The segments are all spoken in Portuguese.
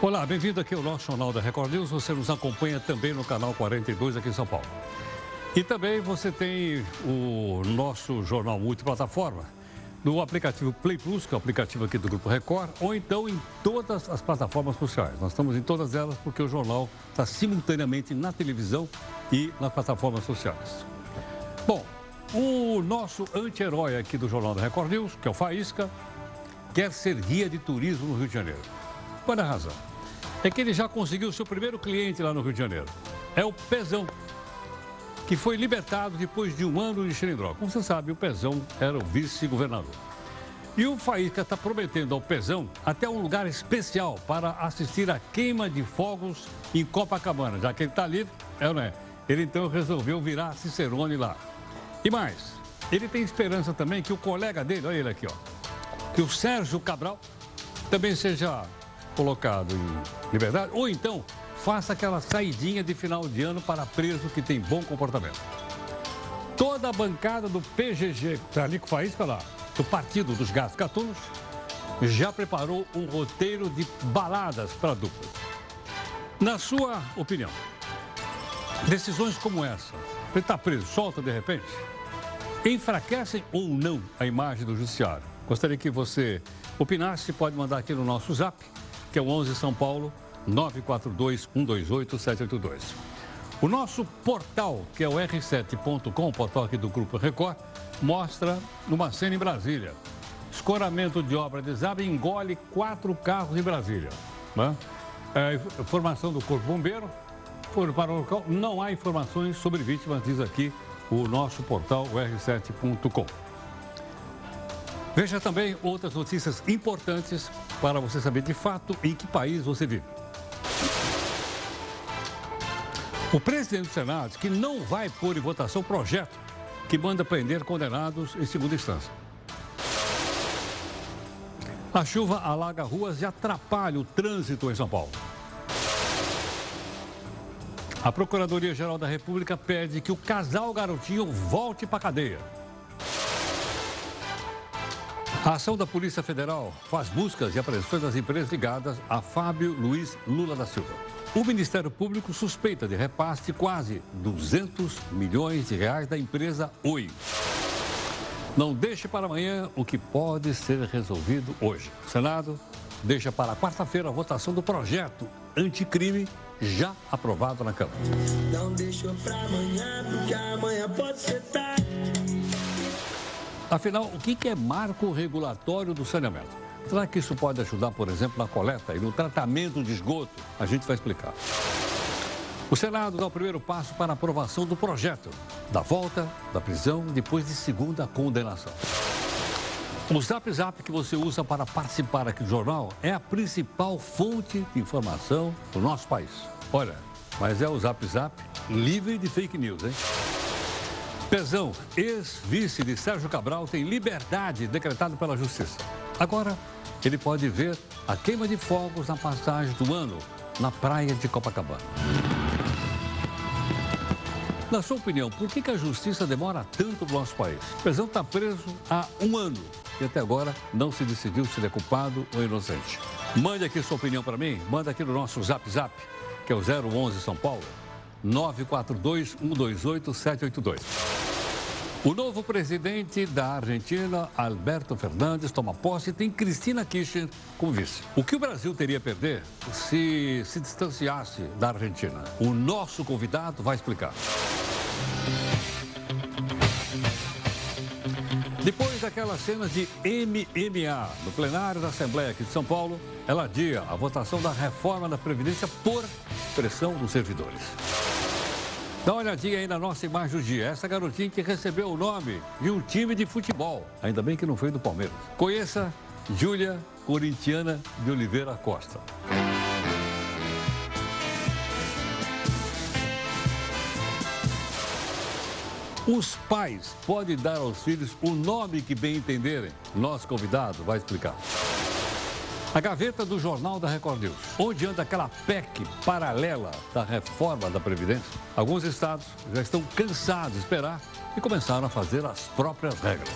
Olá, bem-vindo aqui ao nosso Jornal da Record News. Você nos acompanha também no canal 42 aqui em São Paulo. E também você tem o nosso jornal multiplataforma no aplicativo Play Plus, que é o aplicativo aqui do Grupo Record, ou então em todas as plataformas sociais. Nós estamos em todas elas porque o jornal está simultaneamente na televisão e nas plataformas sociais. Bom, o nosso anti-herói aqui do Jornal da Record News, que é o Faísca, quer ser guia de turismo no Rio de Janeiro. Qual é a razão? É que ele já conseguiu o seu primeiro cliente lá no Rio de Janeiro. É o Pezão, que foi libertado depois de um ano de xilindró. Como você sabe, o Pezão era o vice-governador. E o Faísca está prometendo ao Pezão até um lugar especial para assistir a queima de fogos em Copacabana. Já que ele está ali, é não é? Ele então resolveu virar Cicerone lá. E mais, ele tem esperança também que o colega dele, olha ele aqui, ó, que o Sérgio Cabral também seja colocado em liberdade, ou então faça aquela saidinha de final de ano para preso que tem bom comportamento. Toda a bancada do PGG, Tranico Faísca lá, do Partido dos Gatos Gatunos, já preparou um roteiro de baladas para a dupla. Na sua opinião, decisões como essa, ele está preso, solta de repente, enfraquecem ou não a imagem do judiciário? Gostaria que você opinasse, pode mandar aqui no nosso zap, que é o 11 São Paulo 942 128 782. O nosso portal, que é o r7.com, portal aqui do Grupo Record, mostra numa cena em Brasília. Escoramento de obra de desaba engole quatro carros em Brasília. Né? É, informação do Corpo Bombeiro, foram para o local. Não há informações sobre vítimas, diz aqui o nosso portal, o r7.com. Veja também outras notícias importantes para você saber de fato em que país você vive. O presidente do Senado que não vai pôr em votação projeto que manda prender condenados em segunda instância. A chuva alaga ruas e atrapalha o trânsito em São Paulo. A Procuradoria-Geral da República pede que o casal garotinho volte para a cadeia. A ação da Polícia Federal faz buscas e apreensões das empresas ligadas a Fábio Luiz Lula da Silva. O Ministério Público suspeita de repasse quase 200 milhões de reais da empresa Oi. Não deixe para amanhã o que pode ser resolvido hoje. O Senado deixa para quarta-feira a votação do projeto anticrime já aprovado na Câmara. Não deixa para amanhã, porque amanhã pode ser tarde. Afinal, o que é marco regulatório do saneamento? Será que isso pode ajudar, por exemplo, na coleta e no tratamento de esgoto? A gente vai explicar. O Senado dá o primeiro passo para a aprovação do projeto da volta da prisão depois de segunda condenação. O Zap Zap que você usa para participar aqui do jornal é a principal fonte de informação do nosso país. Olha, mas é o Zap Zap livre de fake news, hein? Pezão, ex-vice de Sérgio Cabral, tem liberdade decretada pela Justiça. Agora, ele pode ver a queima de fogos na passagem do ano na praia de Copacabana. Na sua opinião, por que, a Justiça demora tanto no nosso país? Pezão está preso há um ano e até agora não se decidiu se ele é culpado ou inocente. Mande aqui sua opinião para mim, manda aqui no nosso Zap Zap, que é o 011 São Paulo, 942 128 782. O novo presidente da Argentina, Alberto Fernandes, toma posse e tem Cristina Kirchner como vice. O que o Brasil teria a perder se se distanciasse da Argentina? O nosso convidado vai explicar. Depois daquelas cenas de MMA no plenário da Assembleia aqui de São Paulo, ela adia a votação da reforma da Previdência por pressão dos servidores. Dá uma olhadinha aí na nossa imagem do dia. Essa garotinha que recebeu o nome de um time de futebol. Ainda bem que não foi do Palmeiras. Conheça Júlia Corintiana de Oliveira Costa. Os pais podem dar aos filhos o nome que bem entenderem. Nosso convidado vai explicar. A gaveta do Jornal da Record News, onde anda aquela PEC paralela da reforma da Previdência. Alguns estados já estão cansados de esperar e começaram a fazer as próprias regras.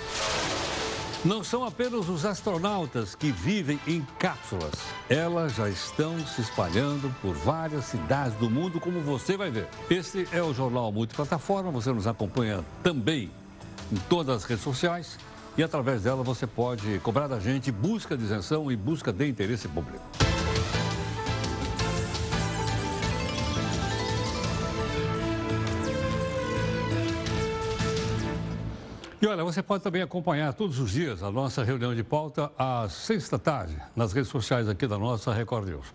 Não são apenas os astronautas que vivem em cápsulas. Elas já estão se espalhando por várias cidades do mundo, como você vai ver. Este é o Jornal Multiplataforma. Você nos acompanha também em todas as redes sociais e através dela você pode cobrar da gente busca de isenção e busca de interesse público. E olha, você pode também acompanhar todos os dias a nossa reunião de pauta às seis da tarde, nas redes sociais aqui da nossa Record News.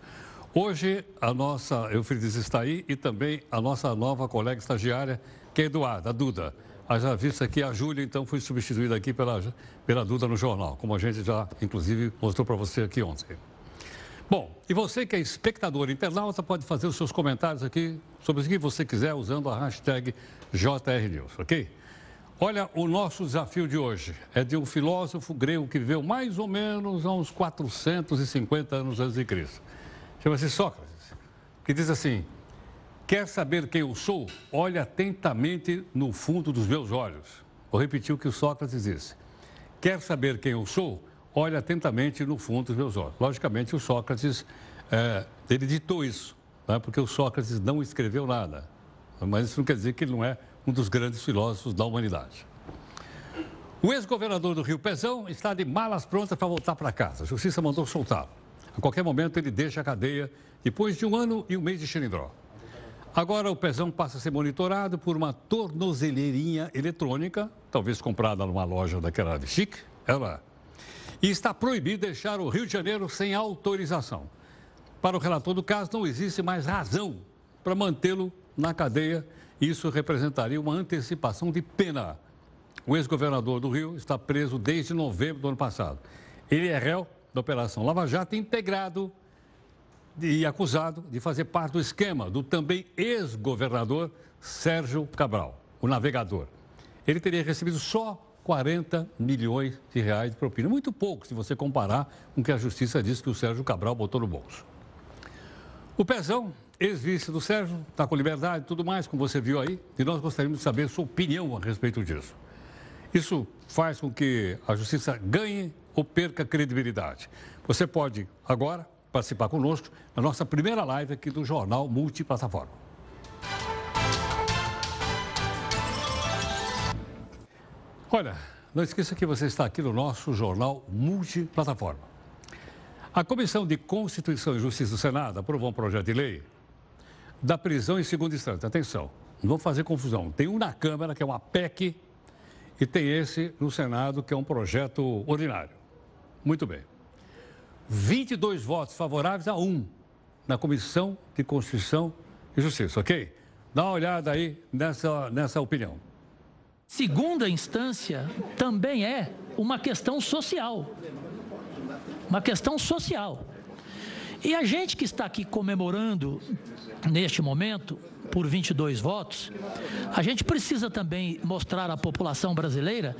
Hoje, a nossa Eufrides está aí e também a nossa nova colega estagiária, que é Eduarda, a Duda. Já vista aqui a Júlia, então, foi substituída aqui pela, pela Duda no jornal, como a gente já, inclusive, mostrou para você aqui ontem. Bom, e você que é espectador internauta pode fazer os seus comentários aqui sobre o que você quiser usando a hashtag JRNews, ok? Olha, o nosso desafio de hoje é de um filósofo grego que viveu mais ou menos há uns 450 anos antes de Cristo. Chama-se Sócrates, que diz assim: Quer saber quem eu sou? Olhe atentamente no fundo dos meus olhos. Vou repetir o que o Sócrates disse. Quer saber quem eu sou? Olhe atentamente no fundo dos meus olhos. Logicamente, o Sócrates, é, ele ditou isso, né? porque o Sócrates não escreveu nada. Mas isso não quer dizer que ele não é um dos grandes filósofos da humanidade. O ex-governador do Rio Pezão está de malas prontas para voltar para casa. A justiça mandou soltá-lo. A qualquer momento ele deixa a cadeia depois de um ano e um mês de xilindró. Agora o Pezão passa a ser monitorado por uma tornozeleirinha eletrônica, talvez comprada numa loja daquela de chique, ela. E está proibido deixar o Rio de Janeiro sem autorização. Para o relator do caso, não existe mais razão para mantê-lo na cadeia isso representaria uma antecipação de pena. O ex-governador do Rio está preso desde novembro do ano passado. Ele é réu da Operação Lava Jato, integrado e acusado de fazer parte do esquema do também ex-governador Sérgio Cabral, o navegador. Ele teria recebido só 40 milhões de reais de propina. Muito pouco se você comparar com o que a justiça disse que o Sérgio Cabral botou no bolso. O Pezão ex-vice do Sérgio, está com liberdade e tudo mais, como você viu aí, e nós gostaríamos de saber sua opinião a respeito disso. Isso faz com que a justiça ganhe ou perca credibilidade. Você pode agora participar conosco na nossa primeira live aqui do Jornal Multiplataforma. Olha, não esqueça que você está aqui no nosso Jornal Multiplataforma. A Comissão de Constituição e Justiça do Senado aprovou um projeto de lei da prisão em segunda instância. Atenção, não vou fazer confusão. Tem um na Câmara, que é uma PEC, e tem esse no Senado, que é um projeto ordinário. Muito bem. 22 votos favoráveis a um na Comissão de Constituição e Justiça, ok? Dá uma olhada aí nessa, nessa opinião. Segunda instância também é uma questão social. Uma questão social. E a gente que está aqui comemorando neste momento, por 22 votos, a gente precisa também mostrar à população brasileira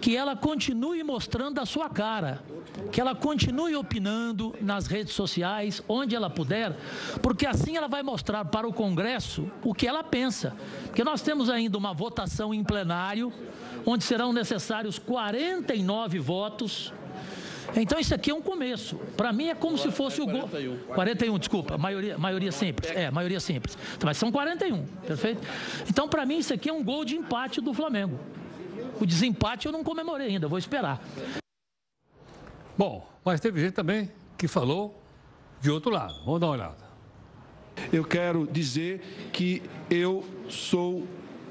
que ela continue mostrando a sua cara, que ela continue opinando nas redes sociais, onde ela puder, porque assim ela vai mostrar para o Congresso o que ela pensa. Porque nós temos ainda uma votação em plenário, onde serão necessários 49 votos então isso aqui é um começo. Para mim é como se fosse o gol. 41, desculpa, maioria, maioria simples. É, maioria simples. Mas são 41, perfeito? Então para mim isso aqui é um gol de empate do Flamengo. O desempate eu não comemorei ainda, vou esperar. Bom, mas teve gente também que falou de outro lado. Vamos dar uma olhada. Eu quero dizer que eu sou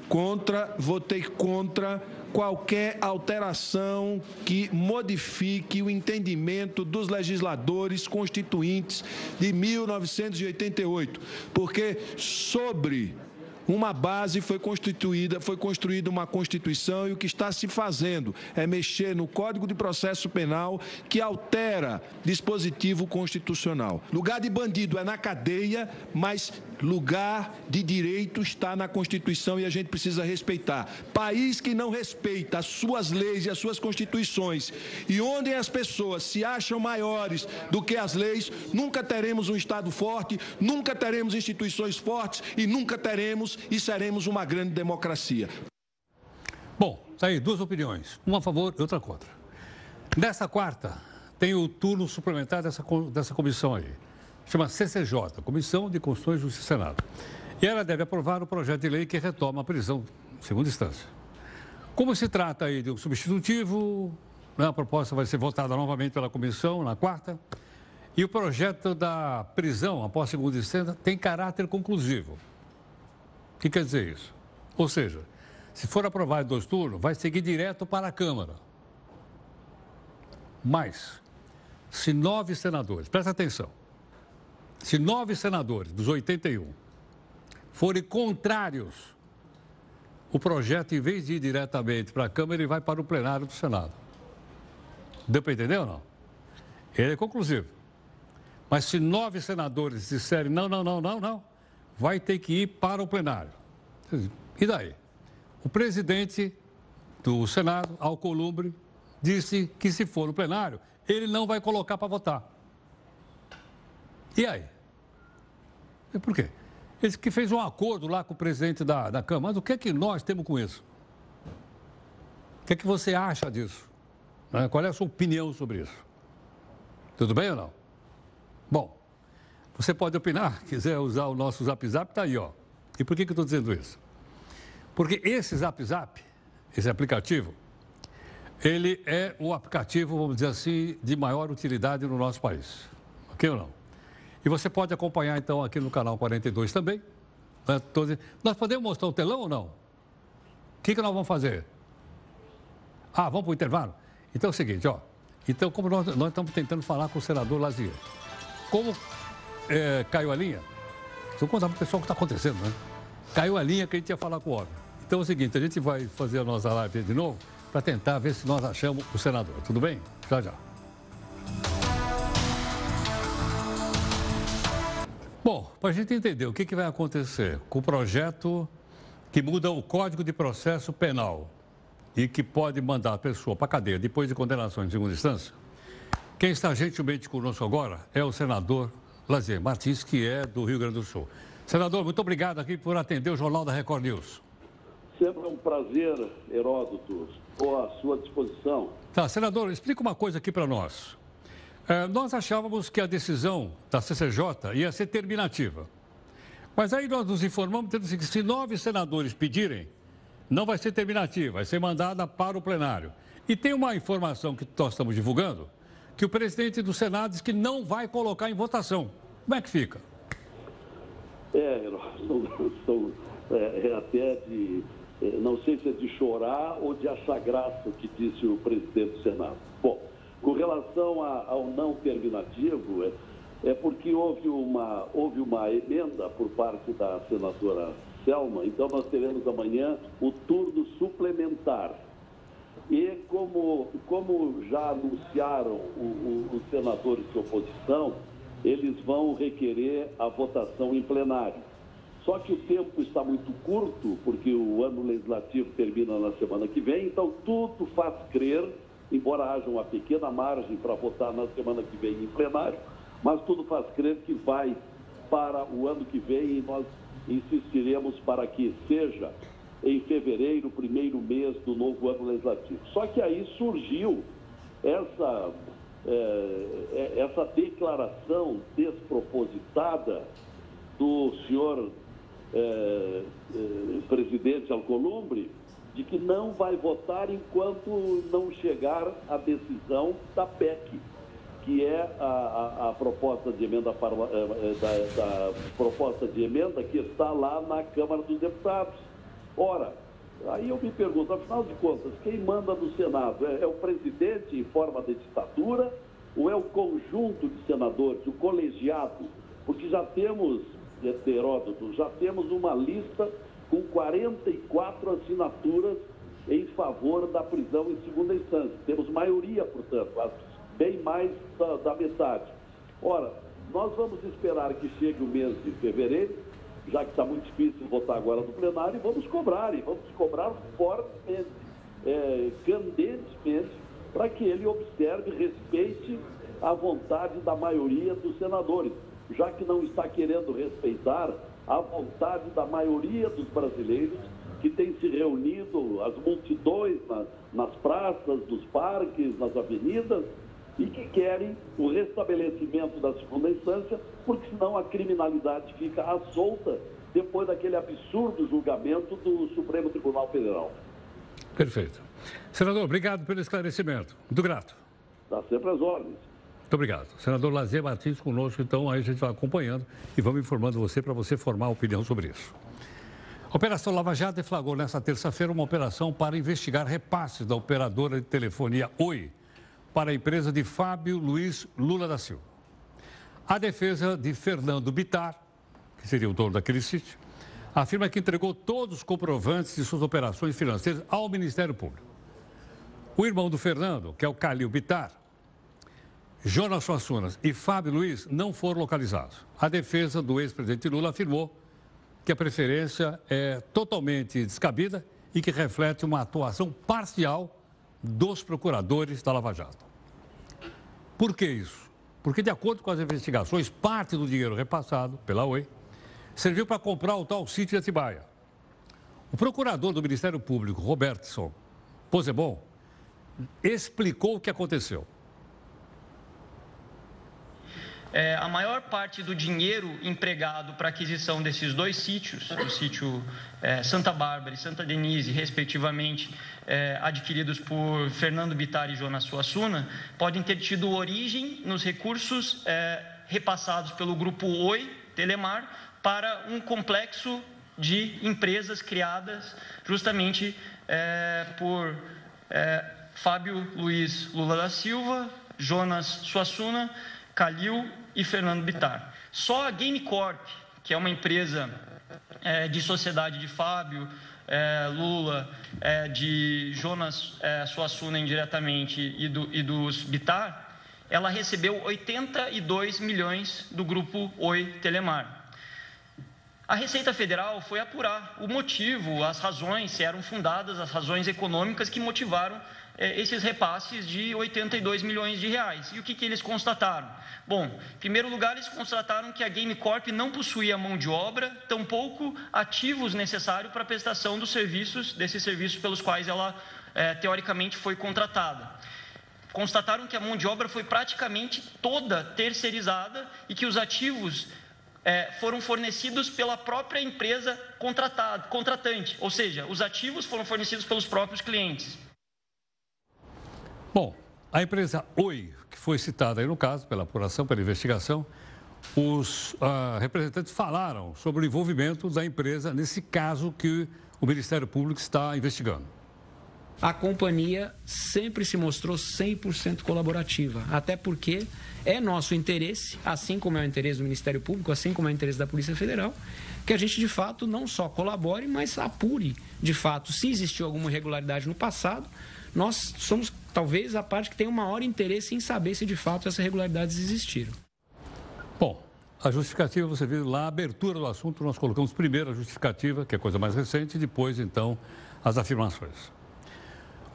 contra, votei contra qualquer alteração que modifique o entendimento dos legisladores constituintes de 1988, porque sobre uma base foi constituída, foi construída uma Constituição e o que está se fazendo é mexer no Código de Processo Penal que altera dispositivo constitucional. Lugar de bandido é na cadeia, mas lugar de direito está na Constituição e a gente precisa respeitar. País que não respeita as suas leis e as suas constituições e onde as pessoas se acham maiores do que as leis, nunca teremos um Estado forte, nunca teremos instituições fortes e nunca teremos e seremos uma grande democracia. Bom, tá aí duas opiniões, uma a favor e outra contra. Nessa quarta, tem o turno suplementar dessa, dessa comissão aí. Chama CCJ, Comissão de Constituição e Justiça Senado. E ela deve aprovar o projeto de lei que retoma a prisão, segunda instância. Como se trata aí de um substitutivo, né, a proposta vai ser votada novamente pela comissão na quarta. E o projeto da prisão após segunda instância tem caráter conclusivo. O que quer dizer isso? Ou seja, se for aprovado em dois turnos, vai seguir direto para a Câmara. Mas, se nove senadores, presta atenção, se nove senadores dos 81 forem contrários, o projeto, em vez de ir diretamente para a Câmara, ele vai para o plenário do Senado. Deu para entender ou não? Ele é conclusivo. Mas se nove senadores disserem não, não, não, não, não, vai ter que ir para o plenário. E daí? O presidente do Senado, Alcolumbre, disse que se for no plenário, ele não vai colocar para votar. E aí? E por quê? Ele que fez um acordo lá com o presidente da, da Câmara. Mas o que é que nós temos com isso? O que é que você acha disso? Né? Qual é a sua opinião sobre isso? Tudo bem ou não? Bom, você pode opinar, quiser usar o nosso Zap Zap, está aí, ó. E por que, que eu estou dizendo isso? Porque esse Zap Zap, esse aplicativo, ele é o aplicativo, vamos dizer assim, de maior utilidade no nosso país. Ok ou não? E você pode acompanhar, então, aqui no canal 42 também. Né? Nós podemos mostrar o telão ou não? O que, que nós vamos fazer? Ah, vamos para o intervalo? Então é o seguinte, ó. Então, como nós, nós estamos tentando falar com o senador Lazier. Como é, caiu a linha, deixa eu contar para o pessoal o que está acontecendo, né? Caiu a linha que a gente ia falar com o homem. Então é o seguinte, a gente vai fazer a nossa live de novo para tentar ver se nós achamos o senador. Tudo bem? Já, já. Bom, para a gente entender o que, que vai acontecer com o projeto que muda o Código de Processo Penal e que pode mandar a pessoa para a cadeia depois de condenação em segunda instância, quem está gentilmente conosco agora é o senador Lazier Martins, que é do Rio Grande do Sul. Senador, muito obrigado aqui por atender o Jornal da Record News. Sempre é um prazer, Heródoto. Estou à sua disposição. Tá, senador, explica uma coisa aqui para nós. É, nós achávamos que a decisão da CCJ ia ser terminativa. Mas aí nós nos informamos que se nove senadores pedirem, não vai ser terminativa, vai ser mandada para o plenário. E tem uma informação que nós estamos divulgando, que o presidente do Senado diz que não vai colocar em votação. Como é que fica? É, são, são é, é até de é, não sei se é de chorar ou de achar graça o que disse o presidente do Senado. Bom, com relação a, ao não terminativo, é, é, porque houve uma, houve uma emenda por parte da senadora Selma, então nós teremos amanhã o turno suplementar. E como, como já anunciaram os senadores de oposição, eles vão requerer a votação em plenário. Só que o tempo está muito curto, porque o ano legislativo termina na semana que vem, então tudo faz crer, embora haja uma pequena margem para votar na semana que vem em plenário, mas tudo faz crer que vai para o ano que vem e nós insistiremos para que seja em fevereiro, primeiro mês do novo ano legislativo. Só que aí surgiu essa, é, essa declaração despropositada do senhor é, é, presidente Alcolumbre de que não vai votar enquanto não chegar a decisão da PEC, que é a, a, a proposta de emenda para, é, da, da, proposta de emenda que está lá na Câmara dos Deputados. Ora, aí eu me pergunto, afinal de contas, quem manda no Senado é, é o presidente em forma de ditadura ou é o conjunto de senadores, o colegiado? Porque já temos Heródoto, já temos uma lista com 44 assinaturas em favor da prisão em segunda instância. Temos maioria, portanto, bem mais da, da metade. Ora, nós vamos esperar que chegue o mês de fevereiro, já que está muito difícil votar agora no plenário, e vamos cobrar, e vamos cobrar fortemente, é, candentemente, para que ele observe, respeite a vontade da maioria dos senadores. Já que não está querendo respeitar a vontade da maioria dos brasileiros que têm se reunido, as multidões na, nas praças, nos parques, nas avenidas, e que querem o restabelecimento da segunda instância, porque senão a criminalidade fica à solta depois daquele absurdo julgamento do Supremo Tribunal Federal. Perfeito. Senador, obrigado pelo esclarecimento. Muito grato. Está sempre às ordens. Muito obrigado. Senador Lazier Martins conosco, então aí a gente vai acompanhando e vamos informando você para você formar opinião sobre isso. A Operação Lava Jato deflagrou nesta terça-feira uma operação para investigar repasses da operadora de telefonia Oi para a empresa de Fábio Luiz Lula da Silva. A defesa de Fernando Bitar, que seria o dono daquele sítio, afirma que entregou todos os comprovantes de suas operações financeiras ao Ministério Público. O irmão do Fernando, que é o Calil Bitar, Jonas Suassunas e Fábio Luiz não foram localizados. A defesa do ex-presidente Lula afirmou que a preferência é totalmente descabida e que reflete uma atuação parcial dos procuradores da Lava Jato. Por que isso? Porque, de acordo com as investigações, parte do dinheiro repassado pela Oi serviu para comprar o tal sítio de Atibaia. O procurador do Ministério Público, Robertson Posebon, explicou o que aconteceu. É, a maior parte do dinheiro empregado para aquisição desses dois sítios, o sítio é, Santa Bárbara e Santa Denise, respectivamente, é, adquiridos por Fernando Bittar e Jonas Suassuna, podem ter tido origem nos recursos é, repassados pelo grupo Oi Telemar para um complexo de empresas criadas justamente é, por é, Fábio Luiz Lula da Silva, Jonas Suassuna, Calil e Fernando Bittar. Só a Game Corp, que é uma empresa é, de sociedade de Fábio, é, Lula, é, de Jonas é, Suassuna indiretamente e, do, e dos Bittar, ela recebeu 82 milhões do grupo Oi Telemar. A Receita Federal foi apurar o motivo, as razões, se eram fundadas as razões econômicas que motivaram é, esses repasses de 82 milhões de reais. E o que, que eles constataram? Bom, em primeiro lugar, eles constataram que a Game Corp não possuía mão de obra, tampouco ativos necessários para a prestação dos serviços, desses serviços pelos quais ela, é, teoricamente, foi contratada constataram que a mão de obra foi praticamente toda terceirizada e que os ativos é, foram fornecidos pela própria empresa contratada, contratante, ou seja, os ativos foram fornecidos pelos próprios clientes. Bom, a empresa Oi, que foi citada aí no caso, pela apuração, pela investigação, os uh, representantes falaram sobre o envolvimento da empresa nesse caso que o Ministério Público está investigando. A companhia sempre se mostrou 100% colaborativa, até porque é nosso interesse, assim como é o interesse do Ministério Público, assim como é o interesse da Polícia Federal, que a gente de fato não só colabore, mas apure de fato se existiu alguma irregularidade no passado. Nós somos talvez a parte que tem o maior interesse em saber se de fato essas irregularidades existiram. Bom, a justificativa você viu lá, a abertura do assunto, nós colocamos primeiro a justificativa, que é coisa mais recente, e depois, então, as afirmações.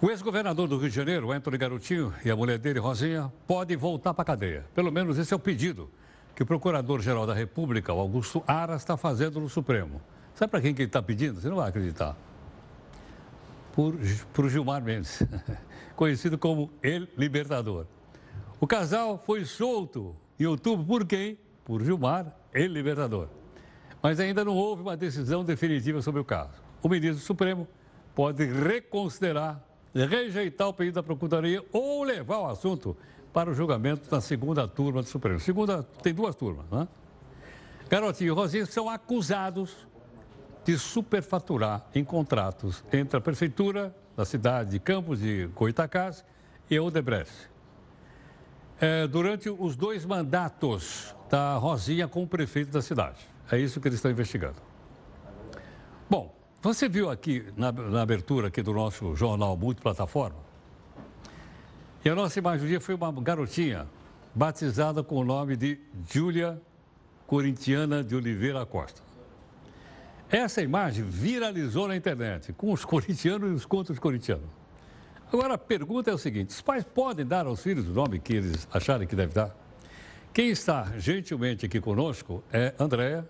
O ex-governador do Rio de Janeiro, Antônio Garotinho, e a mulher dele, Rosinha, podem voltar para a cadeia. Pelo menos esse é o pedido que o Procurador-Geral da República, o Augusto Aras, está fazendo no Supremo. Sabe para quem que ele está pedindo? Você não vai acreditar. Por, por Gilmar Mendes. conhecido como El Libertador. O casal foi solto em outubro por quem? Por Gilmar, El Libertador. Mas ainda não houve uma decisão definitiva sobre o caso. O ministro Supremo pode reconsiderar, rejeitar o pedido da Procuradoria ou levar o assunto para o julgamento na segunda turma do Supremo. Segunda, tem duas turmas, né? Garotinho e Rosinha são acusados de superfaturar em contratos entre a Prefeitura da cidade de Campos de Goitacás e Odebrecht. É, durante os dois mandatos da Rosinha como prefeito da cidade. É isso que eles estão investigando. Bom, você viu aqui na, na abertura aqui do nosso jornal Multiplataforma? E a nossa imagem do dia foi uma garotinha batizada com o nome de Júlia Corintiana de Oliveira Costa. Essa imagem viralizou na internet, com os corintianos e os contra os corintianos. Agora, a pergunta é o seguinte: os pais podem dar aos filhos o nome que eles acharem que deve dar? Quem está gentilmente aqui conosco é Andréa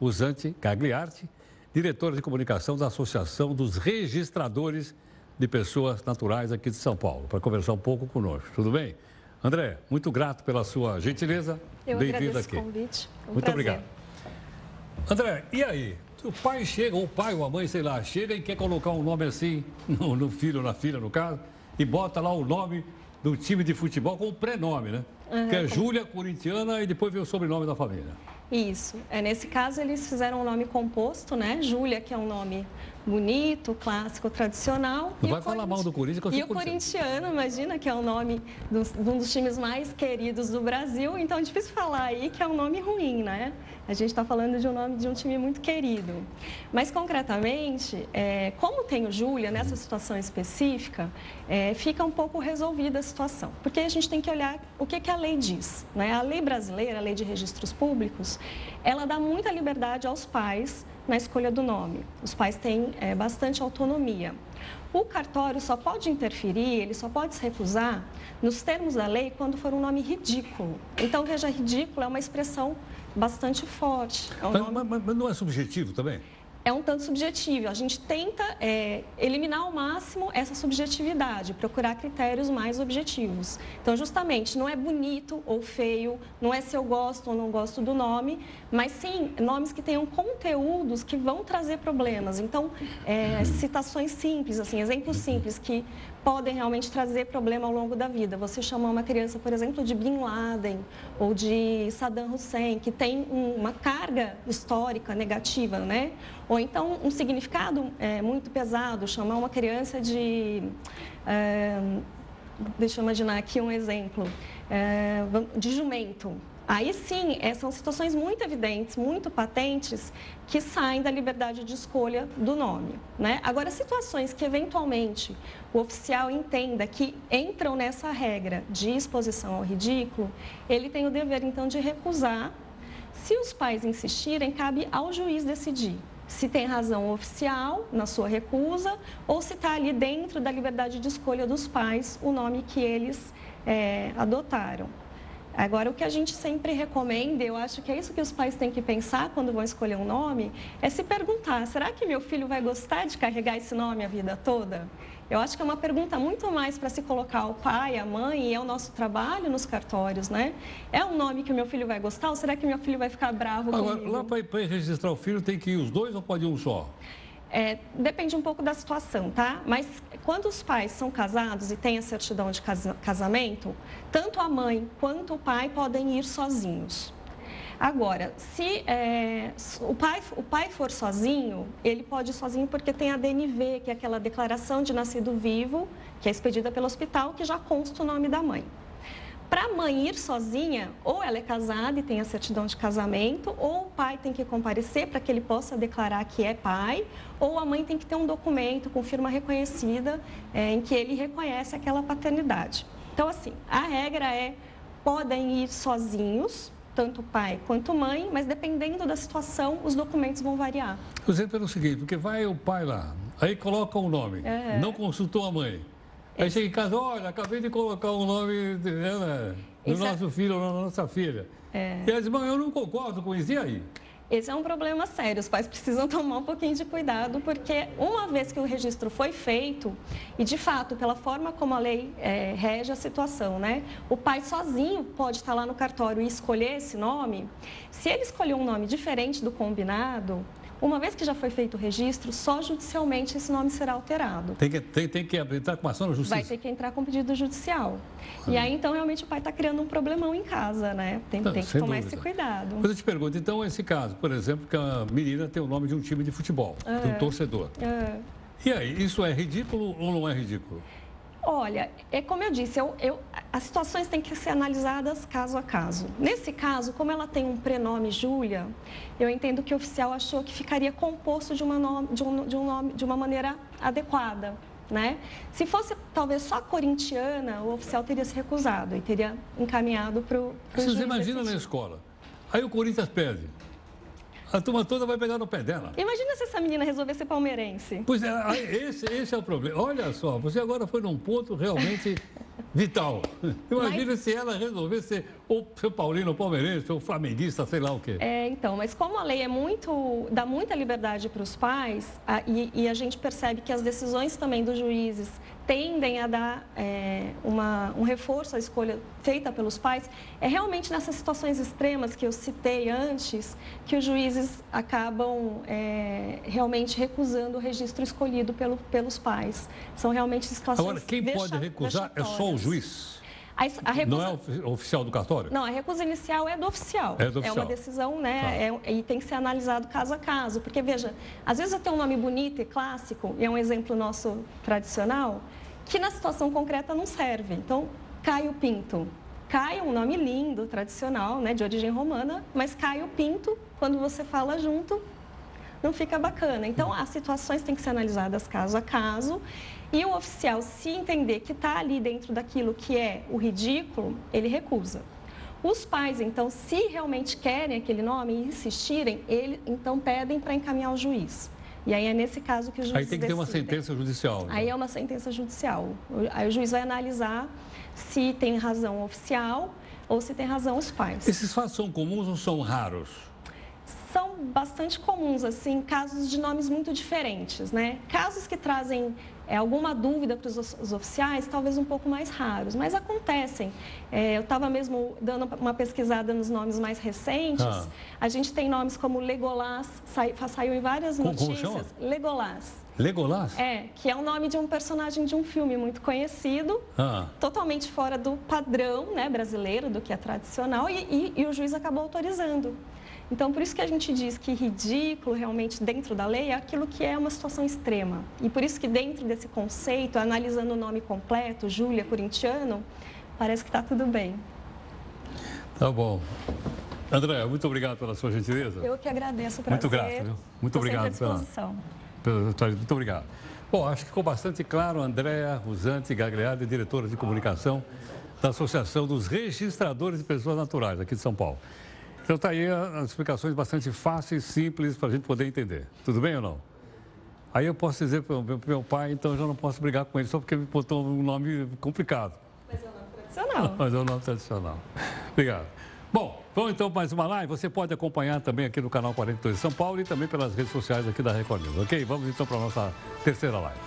Usante Gagliardi, diretora de comunicação da Associação dos Registradores de Pessoas Naturais aqui de São Paulo, para conversar um pouco conosco. Tudo bem? André, muito grato pela sua gentileza. Bem-vindo aqui. O convite. Um muito prazer. obrigado. André, e aí? O pai chega, ou o pai ou a mãe, sei lá, chega e quer colocar um nome assim no, no filho ou na filha, no caso, e bota lá o nome do time de futebol com o pré-nome, né? Uhum, que é Júlia Corintiana e depois vem o sobrenome da família. Isso. É, nesse caso, eles fizeram um nome composto, né? Júlia, que é um nome bonito, clássico, tradicional. Não vai falar mal do Corinthians, que eu E o corintiano, imagina, que é o nome de um dos times mais queridos do Brasil. Então, é difícil falar aí que é um nome ruim, né? A gente está falando de um nome de um time muito querido. Mas, concretamente, é, como tem o Júlia, nessa situação específica, é, fica um pouco resolvida a situação. Porque a gente tem que olhar o que, que a lei diz. Né? A lei brasileira, a lei de registros públicos, ela dá muita liberdade aos pais na escolha do nome. Os pais têm é, bastante autonomia. O cartório só pode interferir, ele só pode se recusar nos termos da lei quando for um nome ridículo. Então, veja, ridículo é uma expressão bastante forte. É um mas, nome... mas, mas não é subjetivo também? é um tanto subjetivo. A gente tenta é, eliminar ao máximo essa subjetividade, procurar critérios mais objetivos. Então, justamente, não é bonito ou feio, não é se eu gosto ou não gosto do nome, mas sim nomes que tenham conteúdos que vão trazer problemas. Então, é, citações simples, assim, exemplos simples que podem realmente trazer problema ao longo da vida. Você chamar uma criança, por exemplo, de Bin Laden ou de Saddam Hussein, que tem uma carga histórica negativa, né? Ou então um significado é, muito pesado, chamar uma criança de. É, deixa eu imaginar aqui um exemplo, é, de jumento. Aí sim, é, são situações muito evidentes, muito patentes, que saem da liberdade de escolha do nome. Né? Agora, situações que eventualmente o oficial entenda que entram nessa regra de exposição ao ridículo, ele tem o dever então de recusar. Se os pais insistirem, cabe ao juiz decidir se tem razão oficial na sua recusa ou se está ali dentro da liberdade de escolha dos pais o nome que eles é, adotaram. Agora, o que a gente sempre recomenda, eu acho que é isso que os pais têm que pensar quando vão escolher um nome, é se perguntar: será que meu filho vai gostar de carregar esse nome a vida toda? Eu acho que é uma pergunta muito mais para se colocar o pai, a mãe, e é o nosso trabalho nos cartórios, né? É um nome que o meu filho vai gostar ou será que meu filho vai ficar bravo Agora, comigo? Lá para registrar o filho tem que ir os dois ou pode ir um só? É, depende um pouco da situação, tá? Mas quando os pais são casados e têm a certidão de casamento, tanto a mãe quanto o pai podem ir sozinhos. Agora, se é, o, pai, o pai for sozinho, ele pode ir sozinho porque tem a DNV, que é aquela declaração de nascido vivo, que é expedida pelo hospital, que já consta o nome da mãe. Para a mãe ir sozinha, ou ela é casada e tem a certidão de casamento, ou o pai tem que comparecer para que ele possa declarar que é pai, ou a mãe tem que ter um documento com firma reconhecida é, em que ele reconhece aquela paternidade. Então, assim, a regra é podem ir sozinhos, tanto pai quanto mãe, mas dependendo da situação, os documentos vão variar. Por exemplo, pelo seguinte, porque vai o pai lá, aí coloca o um nome, é. não consultou a mãe. Aí chega em casa, olha, acabei de colocar o nome né, do Isso nosso é... filho ou da nossa filha. É... E ela diz, mãe, eu não concordo com isso, e aí? Esse é um problema sério. Os pais precisam tomar um pouquinho de cuidado, porque uma vez que o registro foi feito, e de fato, pela forma como a lei é, rege a situação, né? O pai sozinho pode estar lá no cartório e escolher esse nome. Se ele escolher um nome diferente do combinado, uma vez que já foi feito o registro, só judicialmente esse nome será alterado. Tem que, tem, tem que entrar com ação na justiça? Vai ter que entrar com pedido judicial. Ah. E aí, então, realmente o pai está criando um problemão em casa, né? Tem, tem que tomar dúvida. esse cuidado. Mas eu te pergunto, então, esse caso, por exemplo, que a menina tem o nome de um time de futebol, é. de um torcedor. É. E aí, isso é ridículo ou não é ridículo? Olha, é como eu disse, eu, eu, as situações têm que ser analisadas caso a caso. Nesse caso, como ela tem um prenome Júlia, eu entendo que o oficial achou que ficaria composto de uma, nome, de um, de um nome, de uma maneira adequada. Né? Se fosse talvez só corintiana, o oficial teria se recusado e teria encaminhado para o. Vocês imaginam na escola? Aí o Corinthians pede. A turma toda vai pegar no pé dela. Imagina se essa menina resolver ser palmeirense. Pois é, esse, esse é o problema. Olha só, você agora foi num ponto realmente vital. Imagina mas... se ela resolvesse ou ser paulino, ou palmeirense, ou flamenguista, sei lá o quê. É, então, mas como a lei é muito, dá muita liberdade para os pais, a, e, e, a gente percebe que as decisões também dos juízes tendem a dar é, uma, um reforço à escolha feita pelos pais, é realmente nessas situações extremas que eu citei antes que os juízes acabam é, realmente recusando o registro escolhido pelo, pelos pais. São realmente situações Agora, quem pode recusar é só o juiz? A, a recusa... Não é oficial do cartório? Não, a recusa inicial é do oficial. É, do oficial. é uma decisão, né? Tá. É, e tem que ser analisado caso a caso. Porque, veja, às vezes eu tenho um nome bonito e clássico, e é um exemplo nosso tradicional, que na situação concreta não serve. Então, Caio Pinto. Caio, um nome lindo, tradicional, né, de origem romana, mas Caio Pinto, quando você fala junto, não fica bacana. Então, as situações têm que ser analisadas caso a caso. E o oficial, se entender que está ali dentro daquilo que é o ridículo, ele recusa. Os pais, então, se realmente querem aquele nome e insistirem, ele, então pedem para encaminhar ao juiz. E aí é nesse caso que o juiz Aí tem que ter uma sentença judicial. Né? Aí é uma sentença judicial. Aí o juiz vai analisar se tem razão oficial ou se tem razão os pais. Esses fatos são comuns ou são raros? São bastante comuns, assim, casos de nomes muito diferentes, né? Casos que trazem é, alguma dúvida para os oficiais, talvez um pouco mais raros, mas acontecem. É, eu estava mesmo dando uma pesquisada nos nomes mais recentes. Ah. A gente tem nomes como Legolás, sai, saiu em várias como, notícias. Como chama? Legolás. Legolás? É, que é o nome de um personagem de um filme muito conhecido, ah. totalmente fora do padrão né, brasileiro, do que é tradicional, e, e, e o juiz acabou autorizando. Então, por isso que a gente diz que ridículo realmente dentro da lei é aquilo que é uma situação extrema. E por isso que dentro desse conceito, analisando o nome completo, Júlia Corintiano, parece que está tudo bem. Tá bom. André, muito obrigado pela sua gentileza. Eu que agradeço, prazer. Muito grato, viu? Muito obrigado pela, pela... Muito obrigado. Bom, acho que ficou bastante claro, Andréa Rusante Gagliardi, diretora de comunicação da Associação dos Registradores de Pessoas Naturais aqui de São Paulo. Então está aí as explicações bastante fáceis, simples, para a gente poder entender. Tudo bem ou não? Aí eu posso dizer para o meu, meu, pai, então eu já não posso brigar com ele só porque me botou um nome complicado. Mas é um nome tradicional. Mas é um nome tradicional. Obrigado. Bom, vamos então mais uma live. Você pode acompanhar também aqui no canal 42 de São Paulo e também pelas redes sociais aqui da Record News, ok? Vamos então para a nossa terceira live.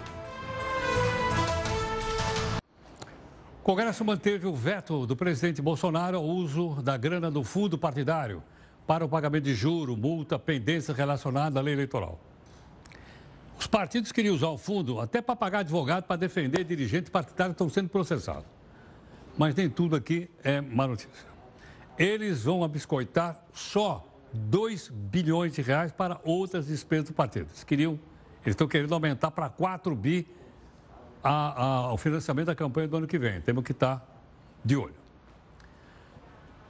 Congresso manteve o veto do presidente Bolsonaro ao uso da grana do fundo partidário para o pagamento de juro, multa, pendência relacionada à lei eleitoral. Os partidos queriam usar o fundo até para pagar advogado para defender dirigentes partidários que estão sendo processados. Mas nem tudo aqui é má notícia. Eles vão abiscoitar só 2 bilhões de reais para outras despesas do partido. Eles, queriam, eles estão querendo aumentar para 4 bi a, a, ao financiamento da campanha do ano que vem. Temos que estar de olho.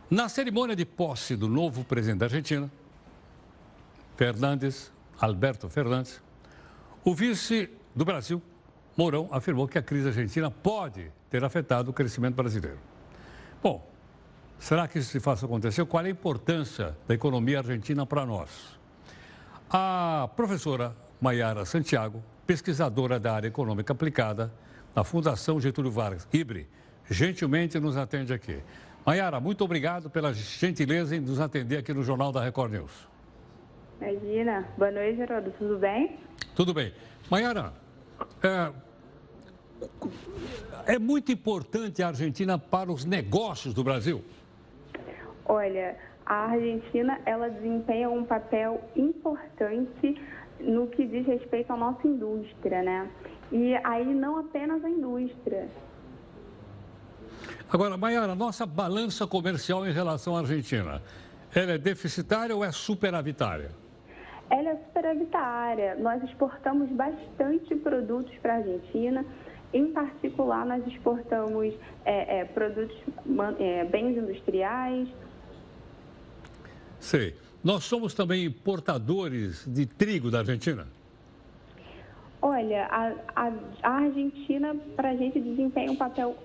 Na cerimônia de posse do novo presidente da Argentina, Fernandes, Alberto Fernandes, o vice do Brasil, Mourão, afirmou que a crise argentina pode ter afetado o crescimento brasileiro. Bom, será que isso de fato aconteceu? Qual é a importância da economia argentina para nós? A professora Maiara Santiago pesquisadora da área econômica aplicada na Fundação Getúlio Vargas, IBRE, gentilmente nos atende aqui. Maiara, muito obrigado pela gentileza em nos atender aqui no Jornal da Record News. Imagina. Boa noite, Geraldo. Tudo bem? Tudo bem. Maiara, é, é muito importante a Argentina para os negócios do Brasil? Olha, a Argentina ela desempenha um papel importante no que diz respeito à nossa indústria, né? E aí não apenas a indústria. Agora, Maiara, nossa balança comercial em relação à Argentina, ela é deficitária ou é superavitária? Ela é superavitária. Nós exportamos bastante produtos para a Argentina. Em particular, nós exportamos é, é, produtos, é, bens industriais. Sei. Nós somos também importadores de trigo da Argentina? Olha, a, a, a Argentina, para a gente, desempenha um papel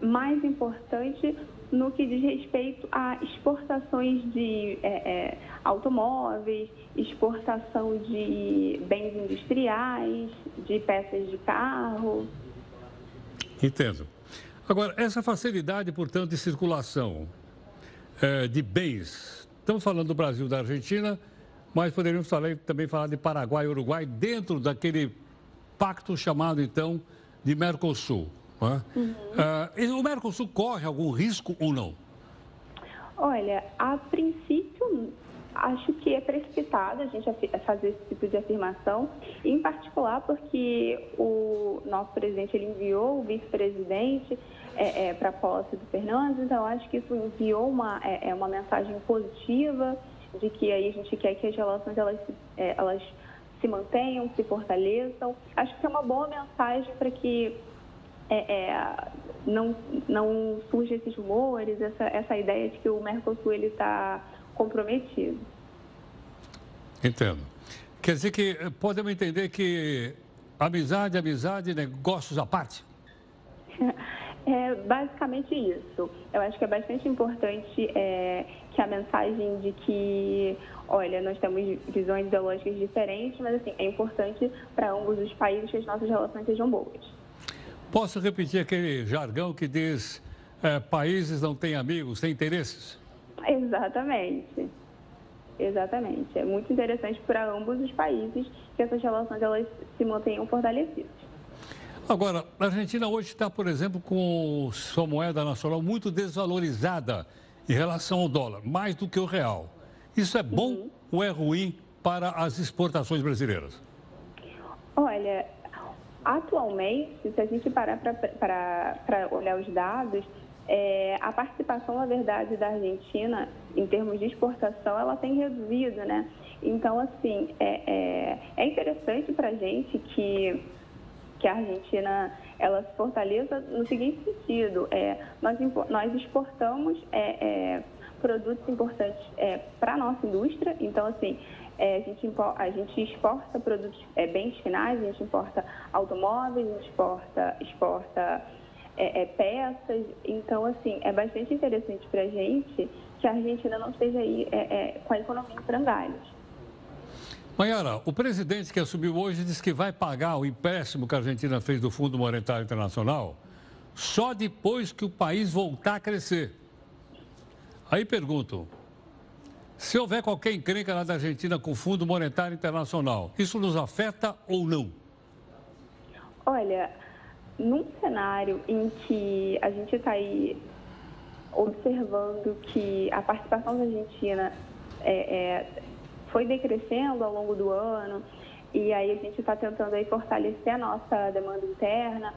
mais importante no que diz respeito a exportações de é, é, automóveis, exportação de bens industriais, de peças de carro. Entendo. Agora, essa facilidade, portanto, de circulação é, de bens, estamos falando do Brasil da Argentina, mas poderíamos falar, também falar de Paraguai e Uruguai dentro daquele pacto chamado, então, de Mercosul. É? Uhum. Uh, o Mercosul corre algum risco ou não? Olha, a princípio, acho que é precipitado a gente fazer esse tipo de afirmação, em particular porque o nosso presidente ele enviou o vice-presidente é, é, para a posse do Fernandes, então acho que isso enviou uma, é, é, uma mensagem positiva de que aí a gente quer que as relações elas, é, elas se mantenham, se fortaleçam. Acho que é uma boa mensagem para que é, não, não surjam esses rumores, essa, essa ideia de que o Mercosul está comprometido. Entendo. Quer dizer que eh, podemos entender que amizade, amizade, negócios à parte? É basicamente isso. Eu acho que é bastante importante é, que a mensagem de que, olha, nós temos visões ideológicas diferentes, mas assim, é importante para ambos os países que as nossas relações sejam boas. Posso repetir aquele jargão que diz é, países não têm amigos, têm interesses? Exatamente. Exatamente. É muito interessante para ambos os países que essas relações elas se mantenham fortalecidas. Agora, a Argentina hoje está, por exemplo, com sua moeda nacional muito desvalorizada em relação ao dólar, mais do que o real. Isso é bom uhum. ou é ruim para as exportações brasileiras? Olha, Atualmente, se a gente parar para olhar os dados, é, a participação, na verdade, da Argentina em termos de exportação, ela tem reduzido, né? Então, assim, é, é, é interessante para a gente que, que a Argentina ela se fortaleça no seguinte sentido, é, nós, nós exportamos é, é, produtos importantes é, para a nossa indústria, então, assim, é, a, gente a gente exporta produtos, é, bens finais, a gente importa automóveis, a gente exporta, exporta peças. Então, assim, é bastante interessante para a gente que a Argentina não esteja aí com a economia em frangalhos. Mayara, o presidente que assumiu hoje disse que vai pagar o empréstimo que a Argentina fez do Fundo Monetário Internacional só depois que o país voltar a crescer. Aí pergunto, se houver qualquer encrenca lá da Argentina com o Fundo Monetário Internacional, isso nos afeta ou não? Olha, num cenário em que a gente está aí observando que a participação da Argentina é, é, foi decrescendo ao longo do ano e aí a gente está tentando aí fortalecer a nossa demanda interna,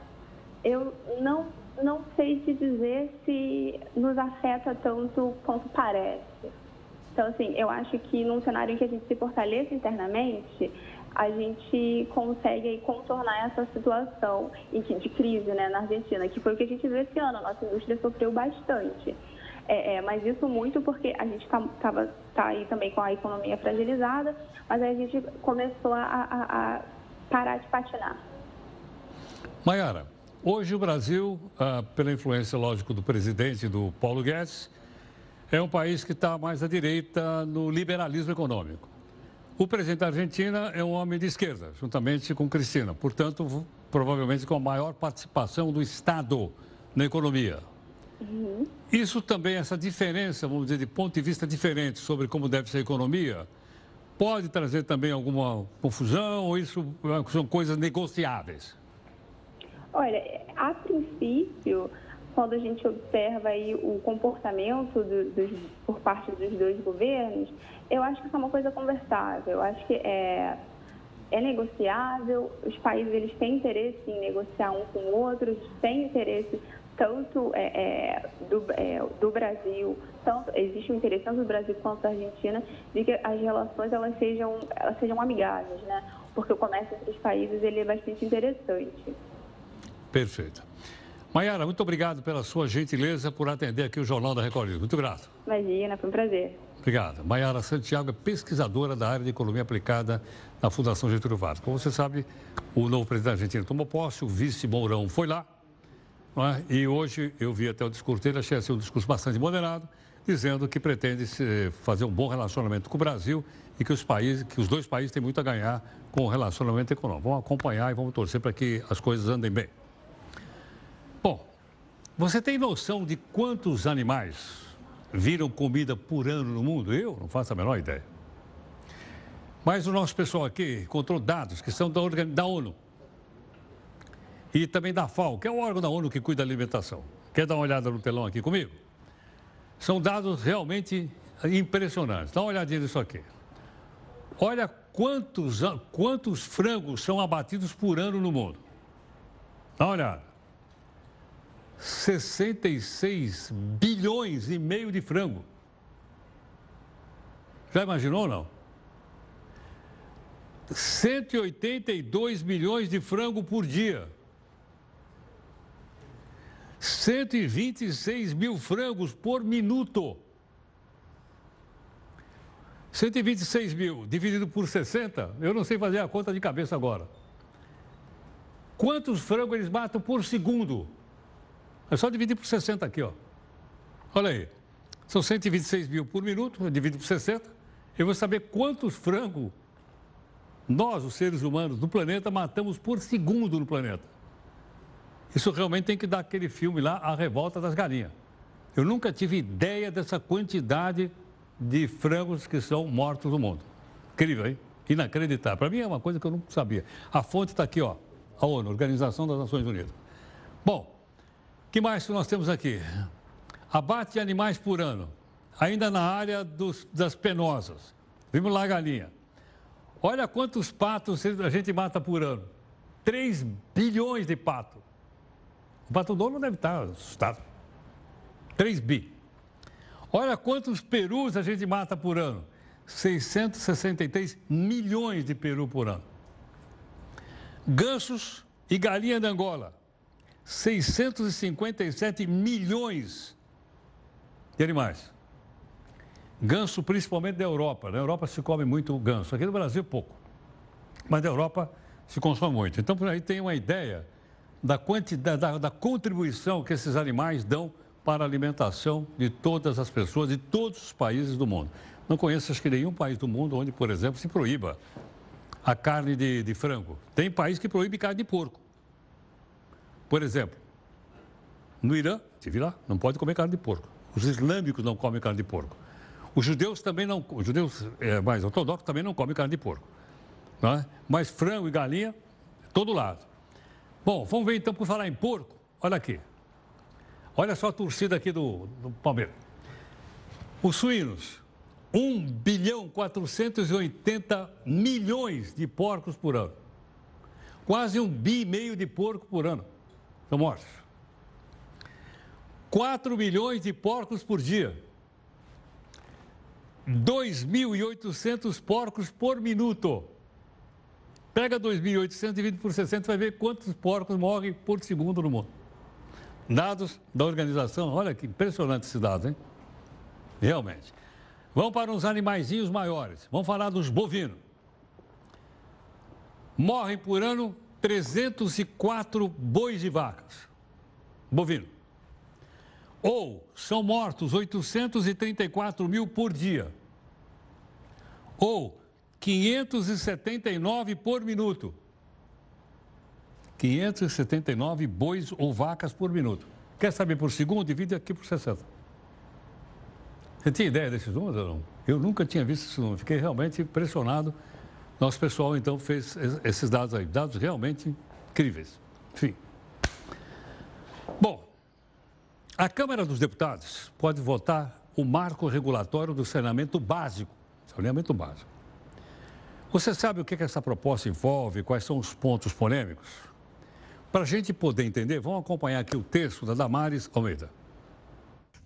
eu não, não sei te dizer se nos afeta tanto quanto parece. Então, assim, eu acho que num cenário em que a gente se fortaleça internamente, a gente consegue aí, contornar essa situação de crise né, na Argentina, que foi o que a gente viu esse ano. A nossa indústria sofreu bastante. É, é, mas isso muito porque a gente está tá aí também com a economia fragilizada, mas aí a gente começou a, a, a parar de patinar. Maiara, hoje o Brasil, ah, pela influência, lógico, do presidente, do Paulo Guedes, é um país que está mais à direita no liberalismo econômico. O presidente da Argentina é um homem de esquerda, juntamente com Cristina, portanto, provavelmente com a maior participação do Estado na economia. Uhum. Isso também, essa diferença, vamos dizer, de ponto de vista diferente sobre como deve ser a economia, pode trazer também alguma confusão ou isso são coisas negociáveis? Olha, a princípio, quando a gente observa aí o comportamento do, dos, por parte dos dois governos, eu acho que isso é uma coisa conversável. Eu acho que é, é negociável, os países eles têm interesse em negociar um com o outro, têm interesse tanto é, é, do, é, do, Brasil, tanto, existe um interesse tanto do Brasil quanto da Argentina de que as relações elas sejam, elas sejam amigáveis, né? Porque o comércio entre os países ele é bastante interessante. Perfeito. Maiara, muito obrigado pela sua gentileza por atender aqui o Jornal da Record Muito grato. Imagina, foi um prazer. Obrigado. Maiara Santiago é pesquisadora da área de economia aplicada na Fundação Getúlio Vargas. Como você sabe, o novo presidente da Argentina tomou posse, o vice Mourão foi lá. É? E hoje eu vi até o discurso dele, achei assim, um discurso bastante moderado, dizendo que pretende fazer um bom relacionamento com o Brasil e que os, países, que os dois países têm muito a ganhar com o relacionamento econômico. Vamos acompanhar e vamos torcer para que as coisas andem bem. Você tem noção de quantos animais viram comida por ano no mundo? Eu não faço a menor ideia. Mas o nosso pessoal aqui encontrou dados que são da, da ONU e também da FAO, que é o órgão da ONU que cuida da alimentação. Quer dar uma olhada no telão aqui comigo? São dados realmente impressionantes. Dá uma olhadinha nisso aqui. Olha quantos, quantos frangos são abatidos por ano no mundo. Dá uma olhada. 66 bilhões e meio de frango. Já imaginou ou não? 182 milhões de frango por dia. 126 mil frangos por minuto. 126 mil dividido por 60, eu não sei fazer a conta de cabeça agora. Quantos frangos eles matam por segundo? É só dividir por 60 aqui, ó. Olha aí. São 126 mil por minuto, eu divido por 60. Eu vou saber quantos frangos nós, os seres humanos do planeta, matamos por segundo no planeta. Isso realmente tem que dar aquele filme lá, A Revolta das Galinhas. Eu nunca tive ideia dessa quantidade de frangos que são mortos no mundo. Incrível, hein? Inacreditável. Para mim é uma coisa que eu não sabia. A fonte está aqui, ó. A ONU, Organização das Nações Unidas. Bom, que mais que nós temos aqui? Abate de animais por ano, ainda na área dos, das penosas. Vimos lá a galinha. Olha quantos patos a gente mata por ano. 3 bilhões de patos. O pato dono deve estar assustado. 3 bi. Olha quantos perus a gente mata por ano. 663 milhões de peru por ano. Gansos e galinha de Angola. 657 milhões de animais. Ganso, principalmente da Europa. Na Europa se come muito ganso. Aqui no Brasil, pouco. Mas na Europa se consome muito. Então, por aí tem uma ideia da quantidade, da, da contribuição que esses animais dão para a alimentação de todas as pessoas de todos os países do mundo. Não conheço, acho que nenhum país do mundo onde, por exemplo, se proíba a carne de, de frango. Tem país que proíbe carne de porco. Por exemplo, no Irã, estive lá, não pode comer carne de porco. Os islâmicos não comem carne de porco. Os judeus também não, os judeus é, mais ortodoxos também não comem carne de porco. Não é? Mas frango e galinha, todo lado. Bom, vamos ver então por falar em porco. Olha aqui. Olha só a torcida aqui do, do Palmeiras. Os suínos, 1 bilhão 480 milhões de porcos por ano. Quase um bi e meio de porco por ano são mortos. 4 milhões de porcos por dia. 2.800 porcos por minuto. Pega 2.800 e divide por 60, vai ver quantos porcos morrem por segundo no mundo. Dados da organização, olha que impressionante esses dados, hein? Realmente. Vamos para uns animaizinhos maiores. Vamos falar dos bovinos. Morrem por ano 304 bois e vacas. Bovino. Ou são mortos 834 mil por dia. Ou 579 por minuto. 579 bois ou vacas por minuto. Quer saber por segundo? Divide aqui por 60. Você tinha ideia desses números ou não? Eu nunca tinha visto esse número. Fiquei realmente impressionado. Nosso pessoal, então, fez esses dados aí. Dados realmente incríveis. Enfim. Bom, a Câmara dos Deputados pode votar o marco regulatório do saneamento básico. Saneamento básico. Você sabe o que, que essa proposta envolve? Quais são os pontos polêmicos? Para a gente poder entender, vamos acompanhar aqui o texto da Damares Almeida.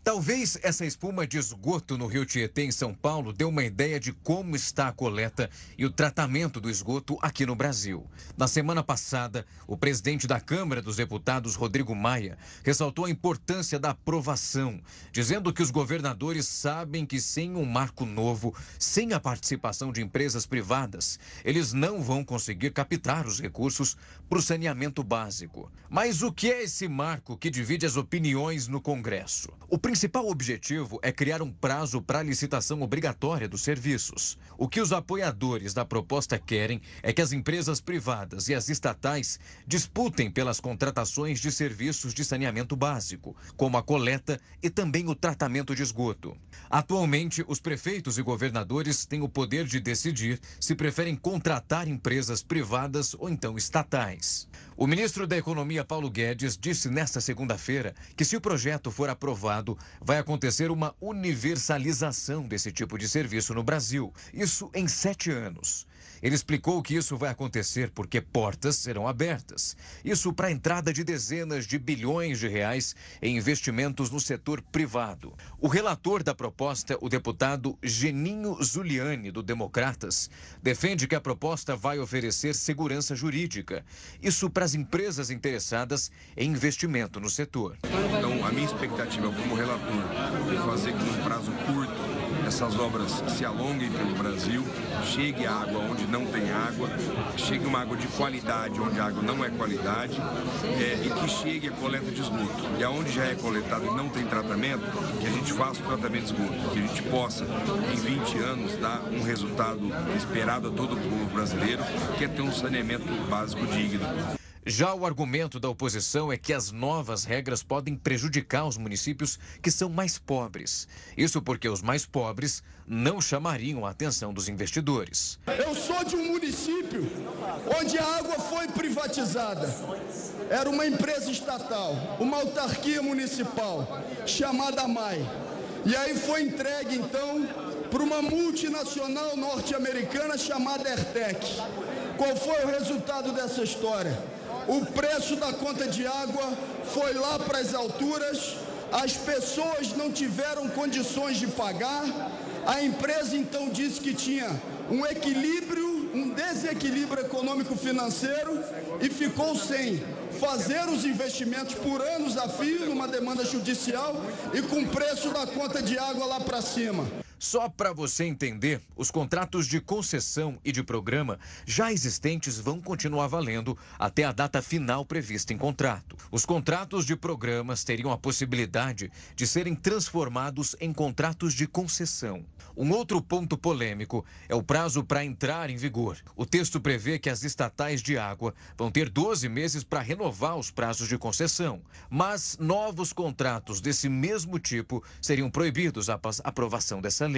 Talvez essa espuma de esgoto no Rio Tietê, em São Paulo, dê uma ideia de como está a coleta e o tratamento do esgoto aqui no Brasil. Na semana passada, o presidente da Câmara dos Deputados, Rodrigo Maia, ressaltou a importância da aprovação, dizendo que os governadores sabem que sem um marco novo, sem a participação de empresas privadas, eles não vão conseguir captar os recursos para o saneamento básico. Mas o que é esse marco que divide as opiniões no Congresso? O principal objetivo é criar um prazo para licitação obrigatória dos serviços. O que os apoiadores da proposta querem é que as empresas privadas e as estatais disputem pelas contratações de serviços de saneamento básico, como a coleta e também o tratamento de esgoto. Atualmente, os prefeitos e governadores têm o poder de decidir se preferem contratar empresas privadas ou então estatais. O ministro da Economia, Paulo Guedes, disse nesta segunda-feira que, se o projeto for aprovado, vai acontecer uma universalização desse tipo de serviço no Brasil. Isso em sete anos. Ele explicou que isso vai acontecer porque portas serão abertas. Isso para a entrada de dezenas de bilhões de reais em investimentos no setor privado. O relator da proposta, o deputado Geninho Zuliani, do Democratas, defende que a proposta vai oferecer segurança jurídica. Isso para as empresas interessadas em investimento no setor. Então, a minha expectativa como relator é fazer que num prazo curto essas obras se alonguem pelo Brasil, chegue água onde não tem água, chegue uma água de qualidade onde a água não é qualidade é, e que chegue a coleta de esgoto. E aonde já é coletado e não tem tratamento, que a gente faça o tratamento de esgoto, que a gente possa, em 20 anos, dar um resultado esperado a todo o povo brasileiro, que é ter um saneamento básico digno. Já o argumento da oposição é que as novas regras podem prejudicar os municípios que são mais pobres. Isso porque os mais pobres não chamariam a atenção dos investidores. Eu sou de um município onde a água foi privatizada. Era uma empresa estatal, uma autarquia municipal chamada MAI. E aí foi entregue então para uma multinacional norte-americana chamada Ertec. Qual foi o resultado dessa história? O preço da conta de água foi lá para as alturas, as pessoas não tiveram condições de pagar, a empresa então disse que tinha um equilíbrio, um desequilíbrio econômico-financeiro e ficou sem fazer os investimentos por anos a fio numa demanda judicial e com o preço da conta de água lá para cima. Só para você entender, os contratos de concessão e de programa já existentes vão continuar valendo até a data final prevista em contrato. Os contratos de programas teriam a possibilidade de serem transformados em contratos de concessão. Um outro ponto polêmico é o prazo para entrar em vigor. O texto prevê que as estatais de água vão ter 12 meses para renovar os prazos de concessão, mas novos contratos desse mesmo tipo seriam proibidos após aprovação dessa lei.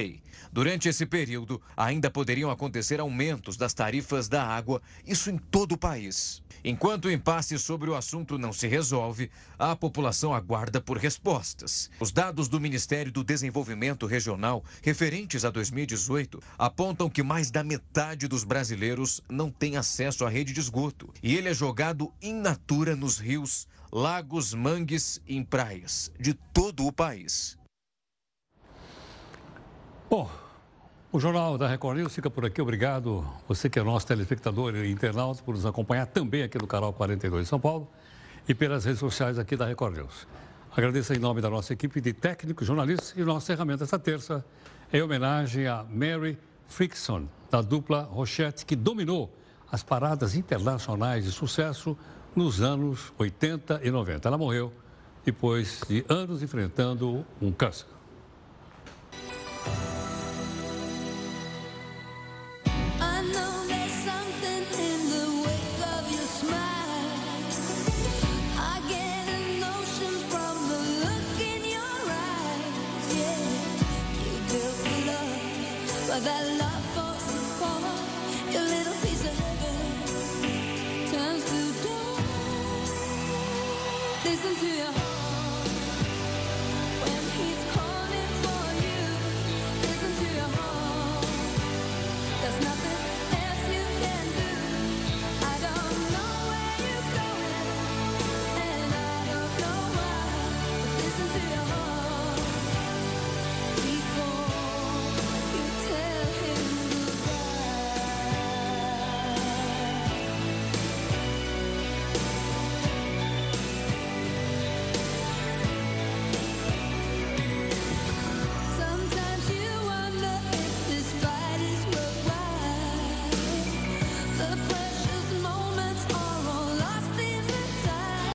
Durante esse período, ainda poderiam acontecer aumentos das tarifas da água, isso em todo o país. Enquanto o impasse sobre o assunto não se resolve, a população aguarda por respostas. Os dados do Ministério do Desenvolvimento Regional, referentes a 2018, apontam que mais da metade dos brasileiros não tem acesso à rede de esgoto. E ele é jogado in natura nos rios, lagos, mangues e em praias de todo o país. Bom, o Jornal da Record News fica por aqui. Obrigado, você que é nosso telespectador e internauta, por nos acompanhar também aqui no canal 42 de São Paulo e pelas redes sociais aqui da Record News. Agradeço em nome da nossa equipe de técnicos, jornalistas e nossa ferramenta essa terça em homenagem a Mary Frickson, da dupla Rochette, que dominou as paradas internacionais de sucesso nos anos 80 e 90. Ela morreu depois de anos enfrentando um câncer.